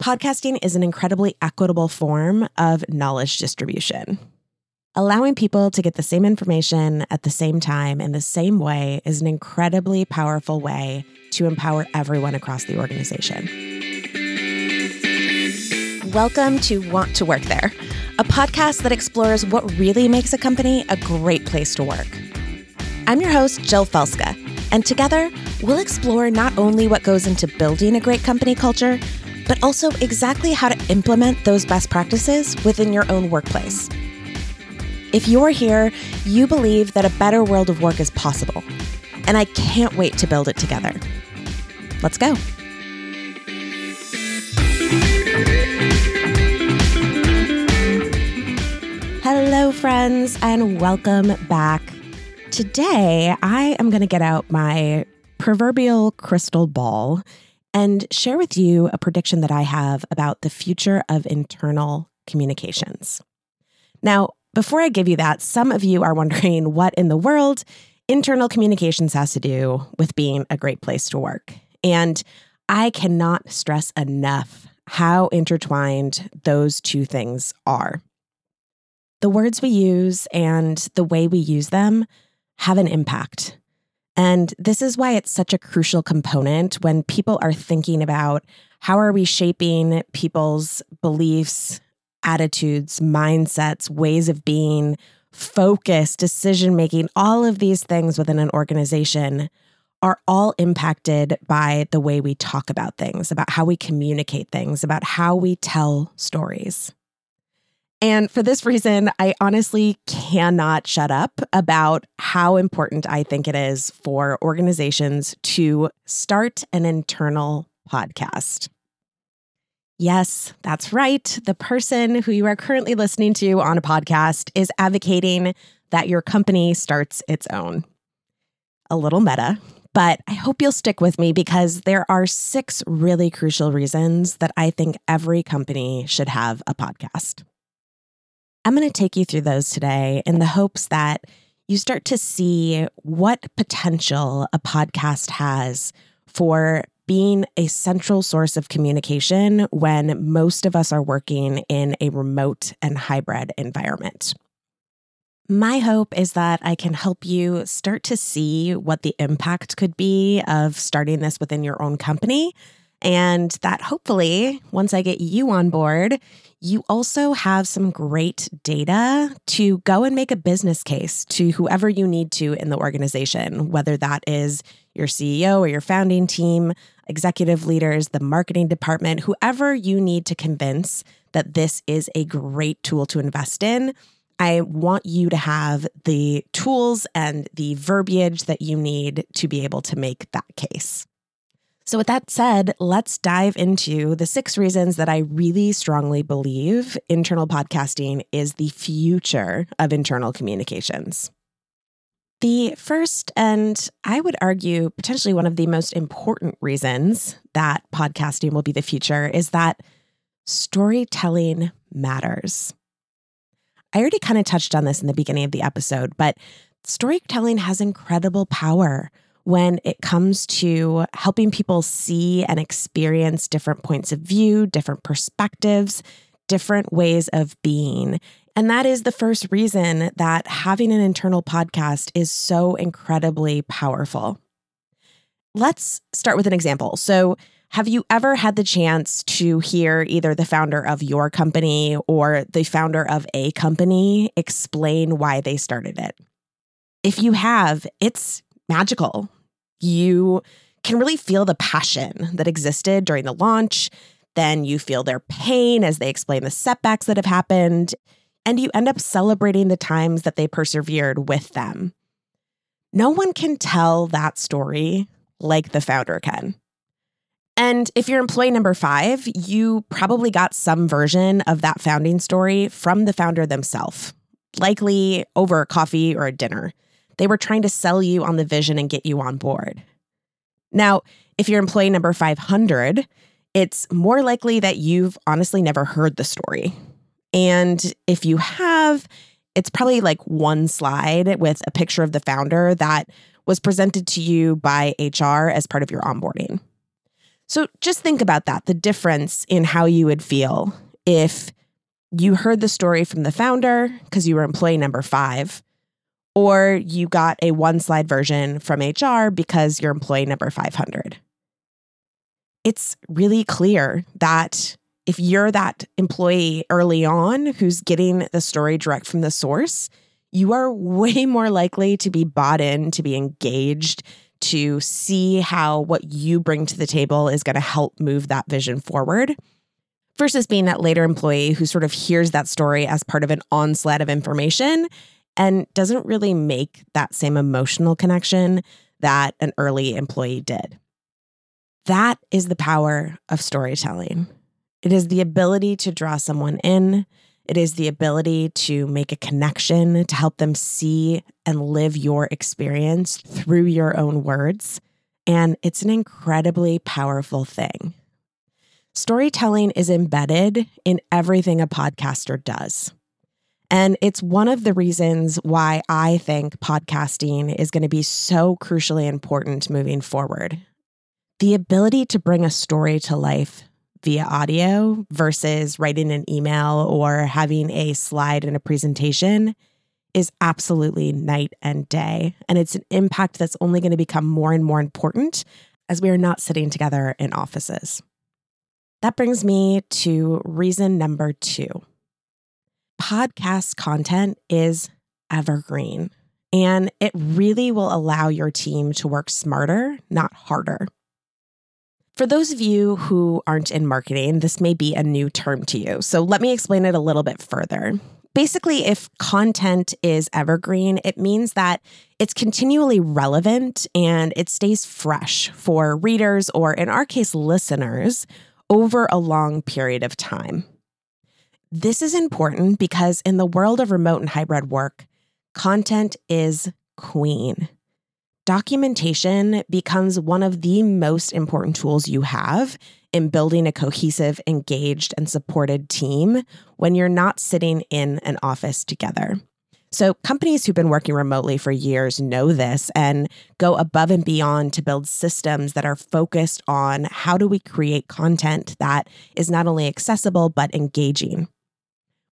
podcasting is an incredibly equitable form of knowledge distribution. Allowing people to get the same information at the same time in the same way is an incredibly powerful way to empower everyone across the organization. Welcome to Want to Work There, a podcast that explores what really makes a company a great place to work. I'm your host, Jill Felska, and together we'll explore not only what goes into building a great company culture, but also exactly how to implement those best practices within your own workplace. If you're here, you believe that a better world of work is possible, and I can't wait to build it together. Let's go. Hello, friends, and welcome back. Today, I am going to get out my proverbial crystal ball and share with you a prediction that I have about the future of internal communications. Now, before I give you that, some of you are wondering what in the world internal communications has to do with being a great place to work. And I cannot stress enough how intertwined those two things are. The words we use and the way we use them have an impact. And this is why it's such a crucial component when people are thinking about how are we shaping people's beliefs, attitudes, mindsets, ways of being, focus, decision making, all of these things within an organization are all impacted by the way we talk about things, about how we communicate things, about how we tell stories. And for this reason, I honestly cannot shut up about how important I think it is for organizations to start an internal podcast. Yes, that's right. The person who you are currently listening to on a podcast is advocating that your company starts its own. A little meta, but I hope you'll stick with me because there are six really crucial reasons that I think every company should have a podcast. I'm going to take you through those today in the hopes that you start to see what potential a podcast has for being a central source of communication when most of us are working in a remote and hybrid environment. My hope is that I can help you start to see what the impact could be of starting this within your own company. And that hopefully, once I get you on board, you also have some great data to go and make a business case to whoever you need to in the organization, whether that is your CEO or your founding team, executive leaders, the marketing department, whoever you need to convince that this is a great tool to invest in. I want you to have the tools and the verbiage that you need to be able to make that case. So, with that said, let's dive into the six reasons that I really strongly believe internal podcasting is the future of internal communications. The first, and I would argue potentially one of the most important reasons that podcasting will be the future is that storytelling matters. I already kind of touched on this in the beginning of the episode, but storytelling has incredible power when it comes to helping people see and experience different points of view, different perspectives, different ways of being. And that is the first reason that having an internal podcast is so incredibly powerful. Let's start with an example. So, have you ever had the chance to hear either the founder of your company or the founder of a company explain why they started it? If you have, it's magical. You can really feel the passion that existed during the launch. Then you feel their pain as they explain the setbacks that have happened. And you end up celebrating the times that they persevered with them. No one can tell that story like the founder can. And if you're employee number five, you probably got some version of that founding story from the founder themselves, likely over a coffee or a dinner. They were trying to sell you on the vision and get you on board. Now, if you're employee number 500, it's more likely that you've honestly never heard the story. And if you have, it's probably like one slide with a picture of the founder that was presented to you by HR as part of your onboarding. So just think about that the difference in how you would feel if you heard the story from the founder because you were employee number five, or you got a one slide version from HR because you're employee number 500. It's really clear that if you're that employee early on who's getting the story direct from the source, you are way more likely to be bought in, to be engaged, to see how what you bring to the table is going to help move that vision forward versus being that later employee who sort of hears that story as part of an onslaught of information and doesn't really make that same emotional connection that an early employee did. That is the power of storytelling. It is the ability to draw someone in. It is the ability to make a connection, to help them see and live your experience through your own words. And it's an incredibly powerful thing. Storytelling is embedded in everything a podcaster does. And it's one of the reasons why I think podcasting is going to be so crucially important moving forward. The ability to bring a story to life via audio versus writing an email or having a slide in a presentation is absolutely night and day. And it's an impact that's only going to become more and more important as we are not sitting together in offices. That brings me to reason number two podcast content is evergreen, and it really will allow your team to work smarter, not harder. For those of you who aren't in marketing, this may be a new term to you. So let me explain it a little bit further. Basically, if content is evergreen, it means that it's continually relevant and it stays fresh for readers, or in our case, listeners, over a long period of time. This is important because in the world of remote and hybrid work, content is queen documentation becomes one of the most important tools you have in building a cohesive, engaged, and supported team when you're not sitting in an office together. So, companies who've been working remotely for years know this and go above and beyond to build systems that are focused on how do we create content that is not only accessible, but engaging.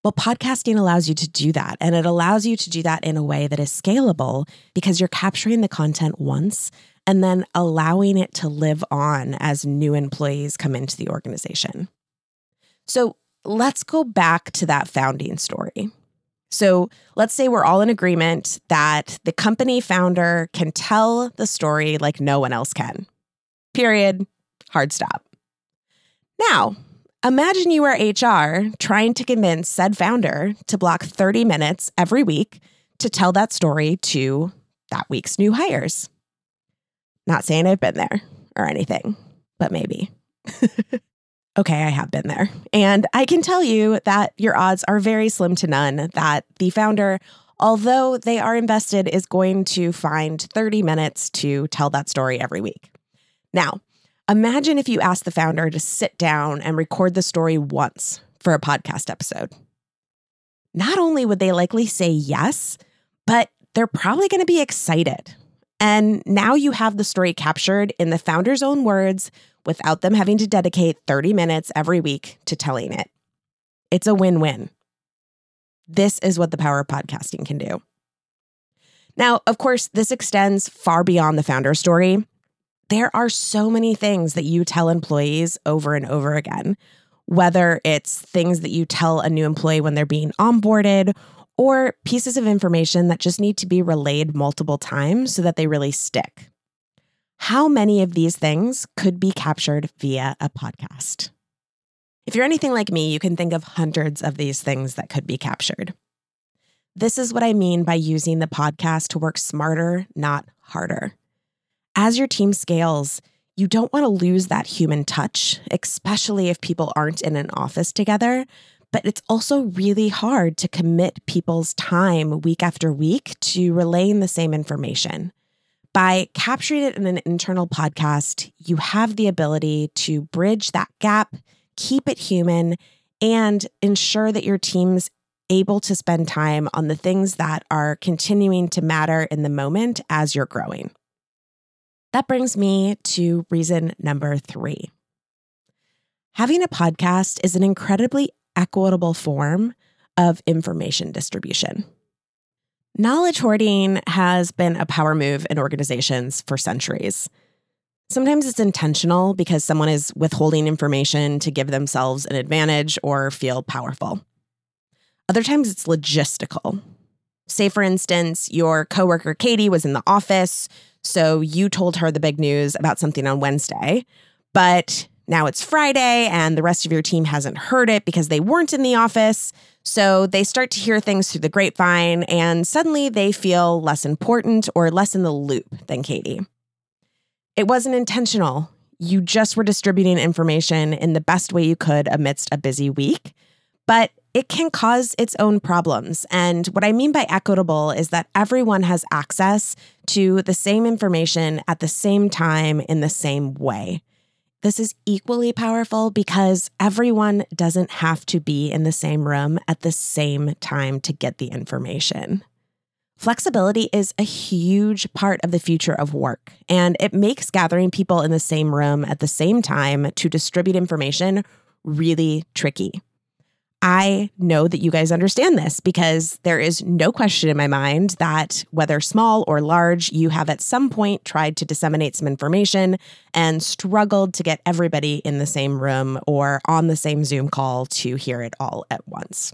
Well, podcasting allows you to do that. And it allows you to do that in a way that is scalable because you're capturing the content once and then allowing it to live on as new employees come into the organization. So let's go back to that founding story. So let's say we're all in agreement that the company founder can tell the story like no one else can. Period. Hard stop. Now, Imagine you are HR trying to convince said founder to block 30 minutes every week to tell that story to that week's new hires. Not saying I've been there or anything, but maybe. okay, I have been there. And I can tell you that your odds are very slim to none that the founder, although they are invested, is going to find 30 minutes to tell that story every week. Now, Imagine if you asked the founder to sit down and record the story once for a podcast episode. Not only would they likely say yes, but they're probably going to be excited. And now you have the story captured in the founder's own words without them having to dedicate 30 minutes every week to telling it. It's a win win. This is what the power of podcasting can do. Now, of course, this extends far beyond the founder story there are so many things that you tell employees over and over again, whether it's things that you tell a new employee when they're being onboarded or pieces of information that just need to be relayed multiple times so that they really stick. How many of these things could be captured via a podcast? If you're anything like me, you can think of hundreds of these things that could be captured. This is what I mean by using the podcast to work smarter, not harder as your team scales, you don't want to lose that human touch, especially if people aren't in an office together. But it's also really hard to commit people's time week after week to relaying the same information. By capturing it in an internal podcast, you have the ability to bridge that gap, keep it human, and ensure that your team's able to spend time on the things that are continuing to matter in the moment as you're growing. That brings me to reason number three having a podcast is an incredibly equitable form of information distribution. Knowledge hoarding has been a power move in organizations for centuries. Sometimes it's intentional because someone is withholding information to give themselves an advantage or feel powerful. Other times it's logistical. Say, for instance, your coworker Katie was in the office, so you told her the big news about something on Wednesday, but now it's Friday and the rest of your team hasn't heard it because they weren't in the office. So they start to hear things through the grapevine and suddenly they feel less important or less in the loop than Katie. It wasn't intentional. You just were distributing information in the best way you could amidst a busy week, but it can cause its own problems. And what I mean by equitable is that everyone has access to the same information at the same time in the same way. This is equally powerful because everyone doesn't have to be in the same room at the same time to get the information. Flexibility is a huge part of the future of work, and it makes gathering people in the same room at the same time to distribute information really tricky. I know that you guys understand this because there is no question in my mind that whether small or large, you have at some point tried to disseminate some information and struggled to get everybody in the same room or on the same Zoom call to hear it all at once.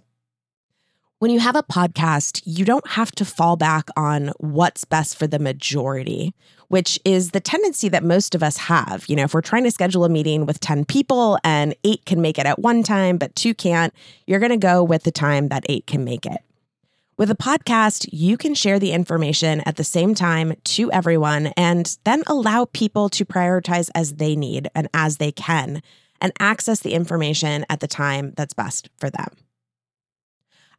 When you have a podcast, you don't have to fall back on what's best for the majority, which is the tendency that most of us have. You know, if we're trying to schedule a meeting with 10 people and eight can make it at one time, but two can't, you're going to go with the time that eight can make it. With a podcast, you can share the information at the same time to everyone and then allow people to prioritize as they need and as they can and access the information at the time that's best for them.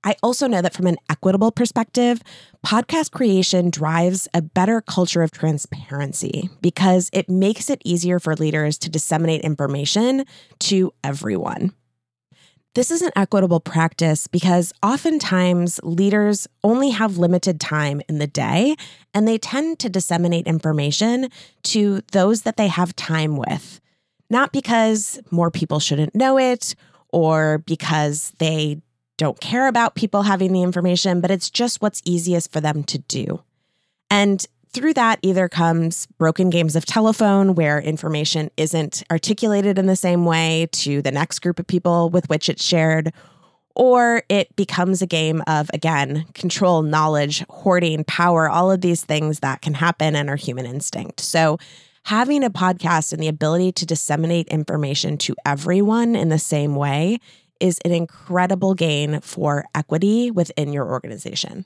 I also know that from an equitable perspective, podcast creation drives a better culture of transparency because it makes it easier for leaders to disseminate information to everyone. This is an equitable practice because oftentimes leaders only have limited time in the day and they tend to disseminate information to those that they have time with. Not because more people shouldn't know it or because they don't care about people having the information, but it's just what's easiest for them to do. And through that either comes broken games of telephone where information isn't articulated in the same way to the next group of people with which it's shared, or it becomes a game of, again, control, knowledge, hoarding, power, all of these things that can happen and are human instinct. So, having a podcast and the ability to disseminate information to everyone in the same way is an incredible gain for equity within your organization.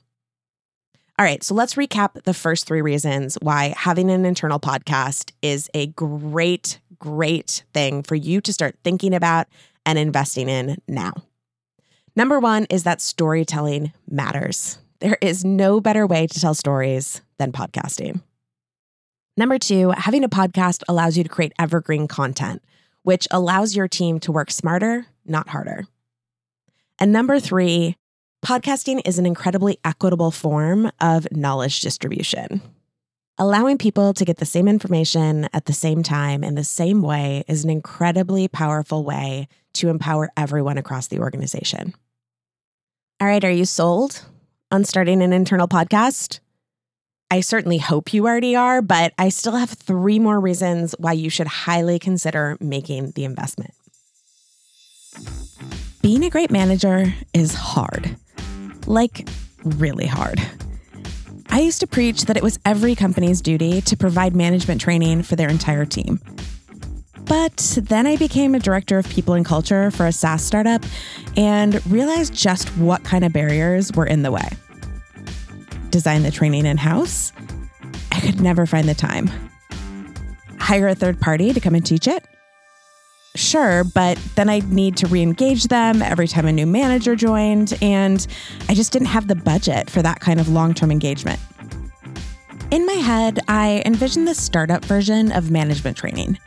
All right, so let's recap the first three reasons why having an internal podcast is a great, great thing for you to start thinking about and investing in now. Number one is that storytelling matters. There is no better way to tell stories than podcasting. Number two, having a podcast allows you to create evergreen content, which allows your team to work smarter not harder. And number three, podcasting is an incredibly equitable form of knowledge distribution. Allowing people to get the same information at the same time in the same way is an incredibly powerful way to empower everyone across the organization. All right, are you sold on starting an internal podcast? I certainly hope you already are, but I still have three more reasons why you should highly consider making the investment. Being a great manager is hard. Like, really hard. I used to preach that it was every company's duty to provide management training for their entire team. But then I became a director of people and culture for a SaaS startup and realized just what kind of barriers were in the way. Design the training in house? I could never find the time. Hire a third party to come and teach it? Sure, but then I'd need to re engage them every time a new manager joined, and I just didn't have the budget for that kind of long term engagement. In my head, I envisioned the startup version of management training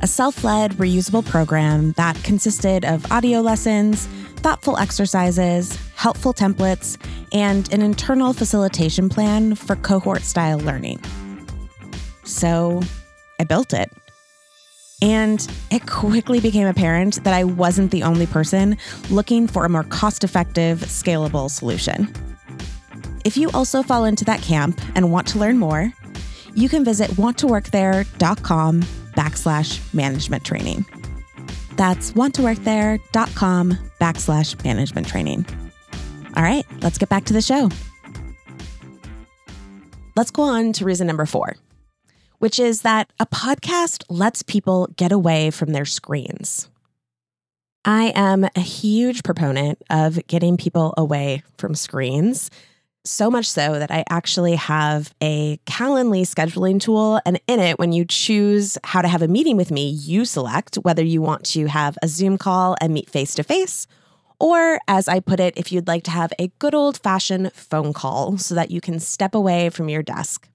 a self led, reusable program that consisted of audio lessons, thoughtful exercises, helpful templates, and an internal facilitation plan for cohort style learning. So I built it. And it quickly became apparent that I wasn't the only person looking for a more cost effective, scalable solution. If you also fall into that camp and want to learn more, you can visit wanttoworkthere.com backslash management training. That's wanttoworkthere.com backslash management training. All right, let's get back to the show. Let's go on to reason number four which is that a podcast lets people get away from their screens. I am a huge proponent of getting people away from screens. So much so that I actually have a Calendly scheduling tool. And in it, when you choose how to have a meeting with me, you select whether you want to have a Zoom call and meet face to face, or as I put it, if you'd like to have a good old fashioned phone call so that you can step away from your desk.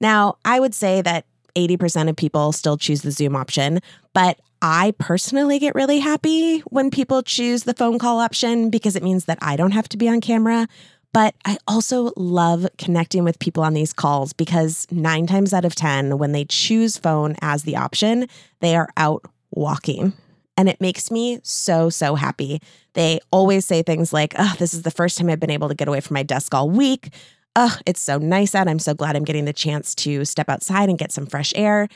Now, I would say that 80% of people still choose the Zoom option, but I personally get really happy when people choose the phone call option because it means that I don't have to be on camera. But I also love connecting with people on these calls because nine times out of 10, when they choose phone as the option, they are out walking. And it makes me so, so happy. They always say things like, oh, this is the first time I've been able to get away from my desk all week oh, it's so nice out. I'm so glad I'm getting the chance to step outside and get some fresh air.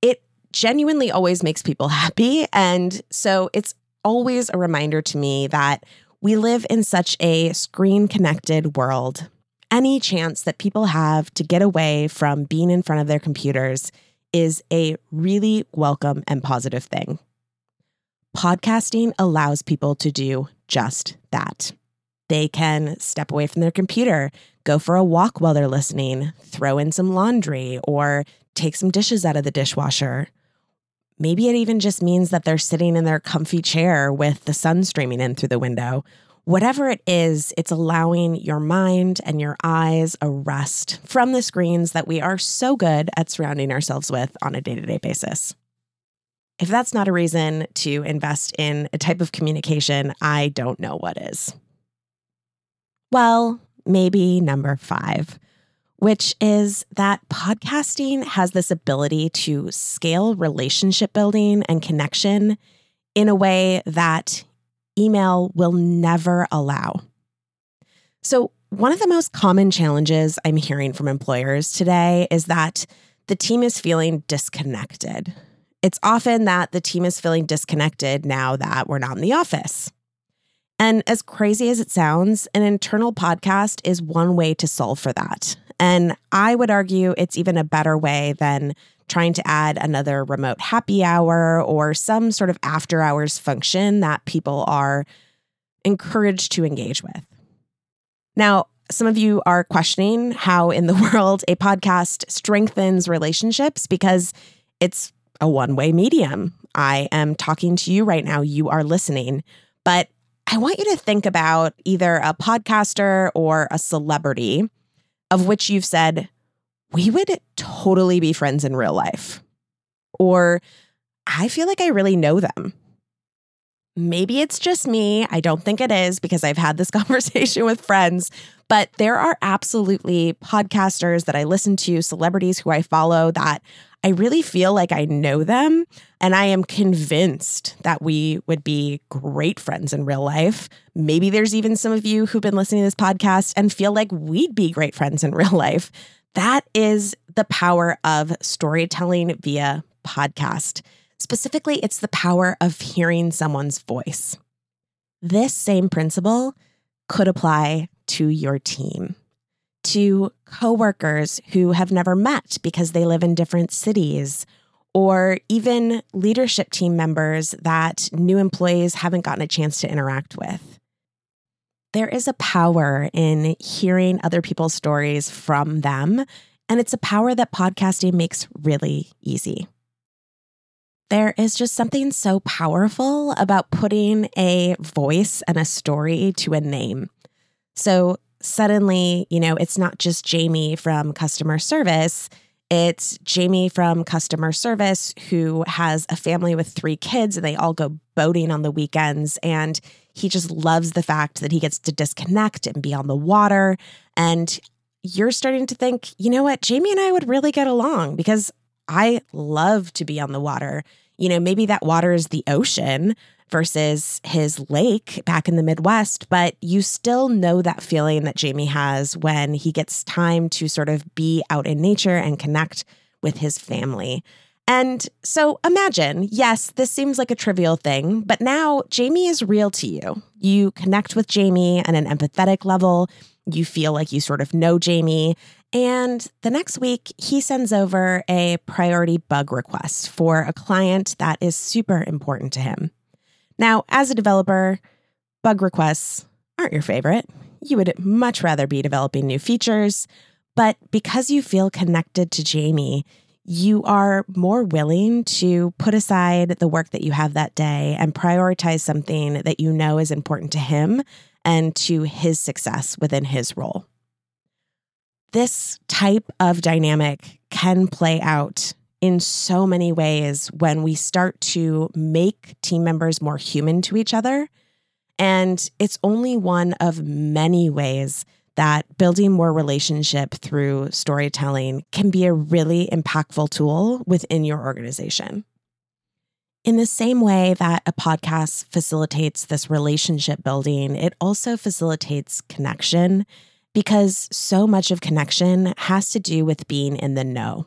It genuinely always makes people happy. And so it's always a reminder to me that we live in such a screen connected world. Any chance that people have to get away from being in front of their computers is a really welcome and positive thing. Podcasting allows people to do just that. They can step away from their computer, go for a walk while they're listening, throw in some laundry, or take some dishes out of the dishwasher. Maybe it even just means that they're sitting in their comfy chair with the sun streaming in through the window. Whatever it is, it's allowing your mind and your eyes a rest from the screens that we are so good at surrounding ourselves with on a day to day basis. If that's not a reason to invest in a type of communication, I don't know what is. Well, maybe number five, which is that podcasting has this ability to scale relationship building and connection in a way that email will never allow. So, one of the most common challenges I'm hearing from employers today is that the team is feeling disconnected. It's often that the team is feeling disconnected now that we're not in the office. And as crazy as it sounds, an internal podcast is one way to solve for that. And I would argue it's even a better way than trying to add another remote happy hour or some sort of after hours function that people are encouraged to engage with. Now, some of you are questioning how in the world a podcast strengthens relationships because it's a one way medium. I am talking to you right now, you are listening. But I want you to think about either a podcaster or a celebrity of which you've said, we would totally be friends in real life. Or I feel like I really know them. Maybe it's just me. I don't think it is because I've had this conversation with friends, but there are absolutely podcasters that I listen to, celebrities who I follow that I really feel like I know them. And I am convinced that we would be great friends in real life. Maybe there's even some of you who've been listening to this podcast and feel like we'd be great friends in real life. That is the power of storytelling via podcast. Specifically, it's the power of hearing someone's voice. This same principle could apply to your team to coworkers who have never met because they live in different cities, or even leadership team members that new employees haven't gotten a chance to interact with. There is a power in hearing other people's stories from them, and it's a power that podcasting makes really easy. There is just something so powerful about putting a voice and a story to a name. So, suddenly, you know, it's not just Jamie from customer service. It's Jamie from customer service who has a family with three kids and they all go boating on the weekends. And he just loves the fact that he gets to disconnect and be on the water. And you're starting to think, you know what, Jamie and I would really get along because I love to be on the water. You know, maybe that water is the ocean versus his lake back in the Midwest, but you still know that feeling that Jamie has when he gets time to sort of be out in nature and connect with his family. And so imagine, yes, this seems like a trivial thing, but now Jamie is real to you. You connect with Jamie on an empathetic level. You feel like you sort of know Jamie. And the next week, he sends over a priority bug request for a client that is super important to him. Now, as a developer, bug requests aren't your favorite. You would much rather be developing new features. But because you feel connected to Jamie, you are more willing to put aside the work that you have that day and prioritize something that you know is important to him and to his success within his role. This type of dynamic can play out in so many ways when we start to make team members more human to each other. And it's only one of many ways that building more relationship through storytelling can be a really impactful tool within your organization. In the same way that a podcast facilitates this relationship building, it also facilitates connection because so much of connection has to do with being in the know.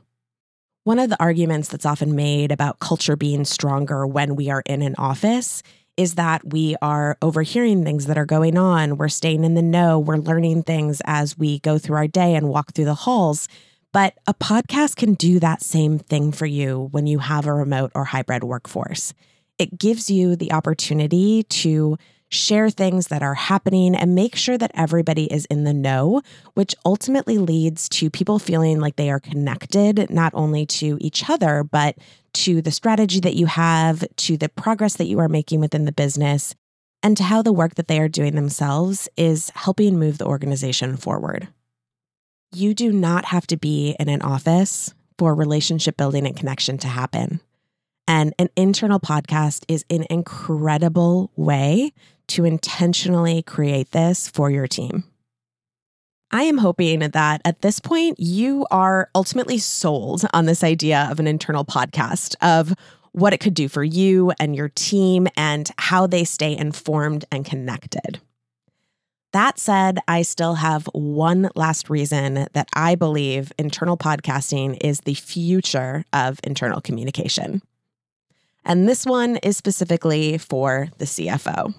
One of the arguments that's often made about culture being stronger when we are in an office is that we are overhearing things that are going on. We're staying in the know. We're learning things as we go through our day and walk through the halls. But a podcast can do that same thing for you when you have a remote or hybrid workforce. It gives you the opportunity to share things that are happening and make sure that everybody is in the know, which ultimately leads to people feeling like they are connected not only to each other, but to the strategy that you have, to the progress that you are making within the business, and to how the work that they are doing themselves is helping move the organization forward. You do not have to be in an office for relationship building and connection to happen. And an internal podcast is an incredible way to intentionally create this for your team. I am hoping that at this point, you are ultimately sold on this idea of an internal podcast, of what it could do for you and your team, and how they stay informed and connected. That said, I still have one last reason that I believe internal podcasting is the future of internal communication. And this one is specifically for the CFO.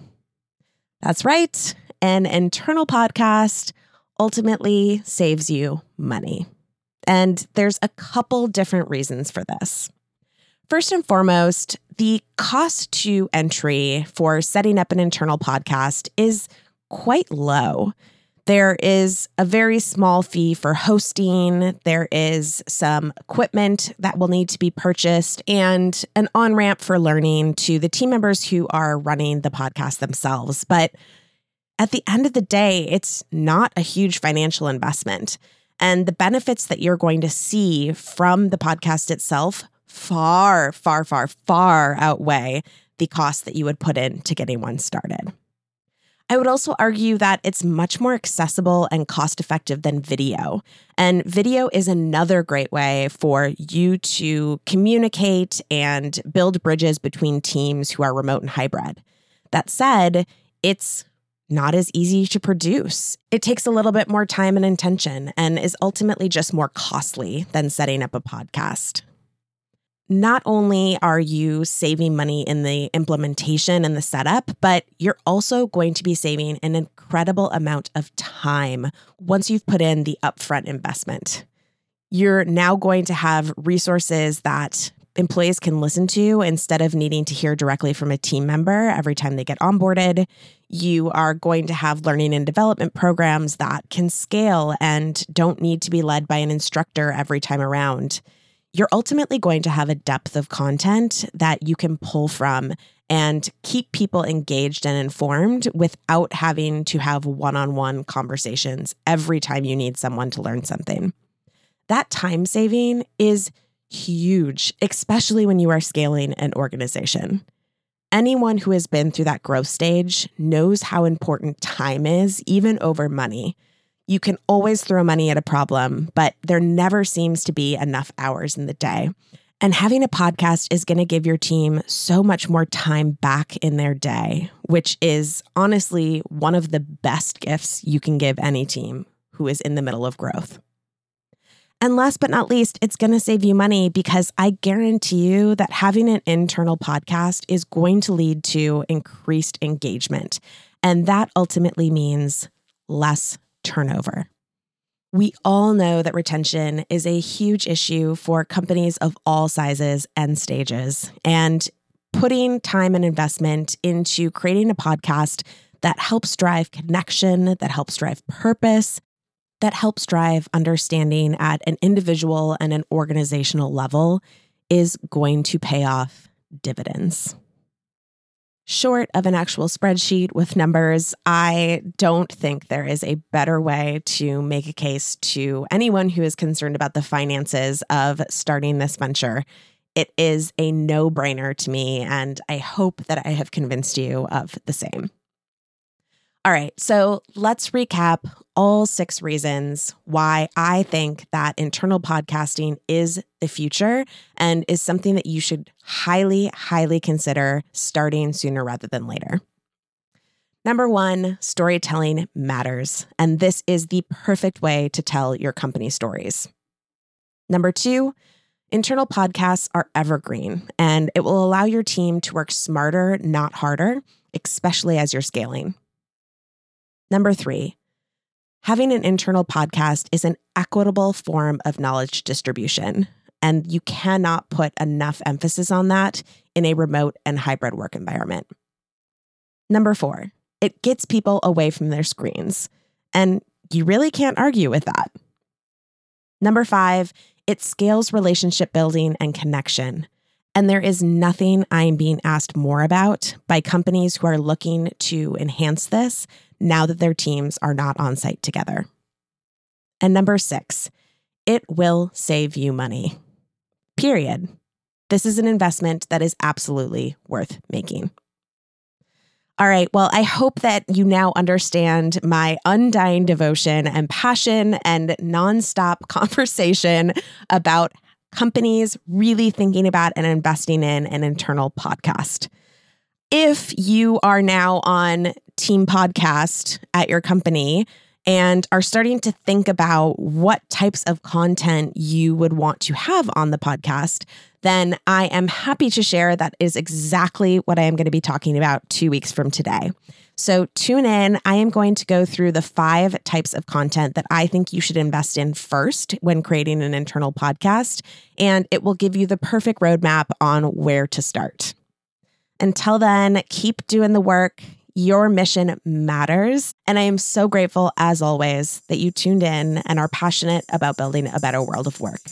That's right, an internal podcast ultimately saves you money. And there's a couple different reasons for this. First and foremost, the cost to entry for setting up an internal podcast is quite low. There is a very small fee for hosting. There is some equipment that will need to be purchased and an on ramp for learning to the team members who are running the podcast themselves. But at the end of the day, it's not a huge financial investment. And the benefits that you're going to see from the podcast itself far, far, far, far outweigh the cost that you would put in to getting one started. I would also argue that it's much more accessible and cost effective than video. And video is another great way for you to communicate and build bridges between teams who are remote and hybrid. That said, it's not as easy to produce. It takes a little bit more time and intention and is ultimately just more costly than setting up a podcast. Not only are you saving money in the implementation and the setup, but you're also going to be saving an incredible amount of time once you've put in the upfront investment. You're now going to have resources that employees can listen to instead of needing to hear directly from a team member every time they get onboarded. You are going to have learning and development programs that can scale and don't need to be led by an instructor every time around. You're ultimately going to have a depth of content that you can pull from and keep people engaged and informed without having to have one on one conversations every time you need someone to learn something. That time saving is huge, especially when you are scaling an organization. Anyone who has been through that growth stage knows how important time is, even over money. You can always throw money at a problem, but there never seems to be enough hours in the day. And having a podcast is going to give your team so much more time back in their day, which is honestly one of the best gifts you can give any team who is in the middle of growth. And last but not least, it's going to save you money because I guarantee you that having an internal podcast is going to lead to increased engagement. And that ultimately means less turnover. We all know that retention is a huge issue for companies of all sizes and stages. And putting time and investment into creating a podcast that helps drive connection, that helps drive purpose, that helps drive understanding at an individual and an organizational level is going to pay off dividends short of an actual spreadsheet with numbers, I don't think there is a better way to make a case to anyone who is concerned about the finances of starting this venture. It is a no brainer to me, and I hope that I have convinced you of the same. All right, so let's recap all six reasons why I think that internal podcasting is the future and is something that you should highly, highly consider starting sooner rather than later. Number one, storytelling matters, and this is the perfect way to tell your company stories. Number two, internal podcasts are evergreen, and it will allow your team to work smarter, not harder, especially as you're scaling. Number three, having an internal podcast is an equitable form of knowledge distribution. And you cannot put enough emphasis on that in a remote and hybrid work environment. Number four, it gets people away from their screens. And you really can't argue with that. Number five, it scales relationship building and connection. And there is nothing I'm being asked more about by companies who are looking to enhance this now that their teams are not on site together. And number six, it will save you money. Period. This is an investment that is absolutely worth making. All right. Well, I hope that you now understand my undying devotion and passion and nonstop conversation about companies really thinking about and investing in an internal podcast. If you are now on Team Podcast at your company and are starting to think about what types of content you would want to have on the podcast, then I am happy to share that is exactly what I am going to be talking about two weeks from today. So tune in. I am going to go through the five types of content that I think you should invest in first when creating an internal podcast, and it will give you the perfect roadmap on where to start. Until then, keep doing the work. Your mission matters. And I am so grateful, as always, that you tuned in and are passionate about building a better world of work.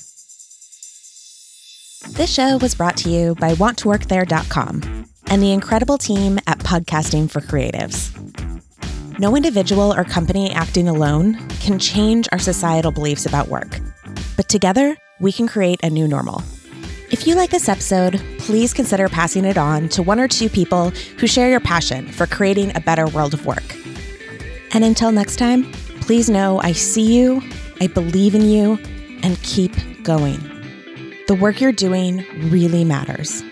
This show was brought to you by wanttoworkthere.com and the incredible team at Podcasting for Creatives. No individual or company acting alone can change our societal beliefs about work, but together we can create a new normal. If you like this episode, please consider passing it on to one or two people who share your passion for creating a better world of work. And until next time, please know I see you, I believe in you, and keep going. The work you're doing really matters.